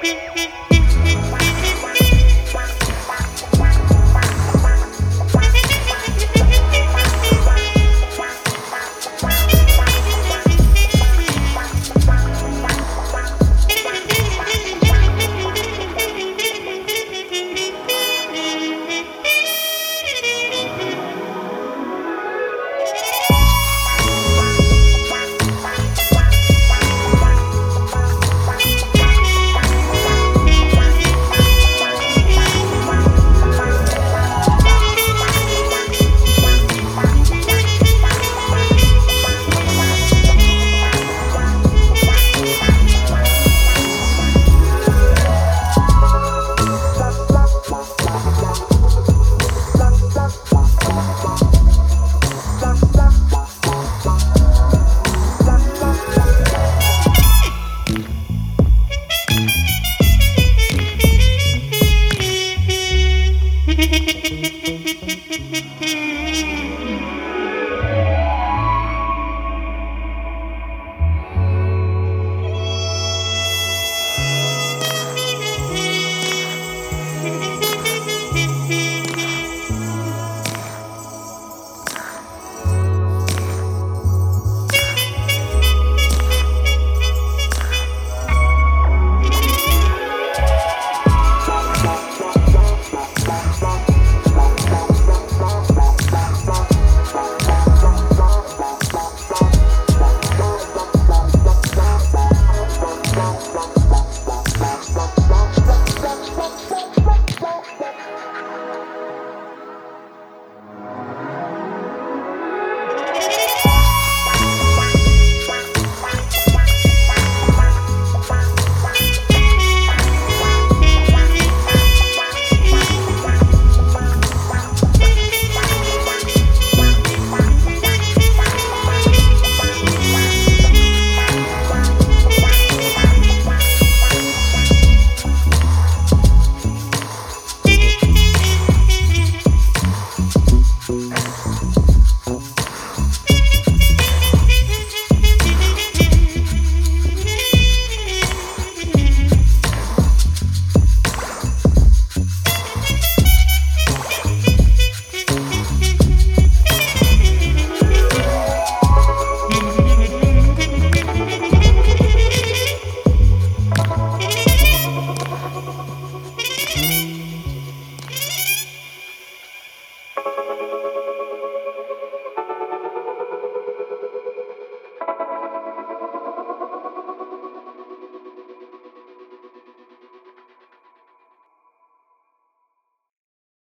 beep, beep.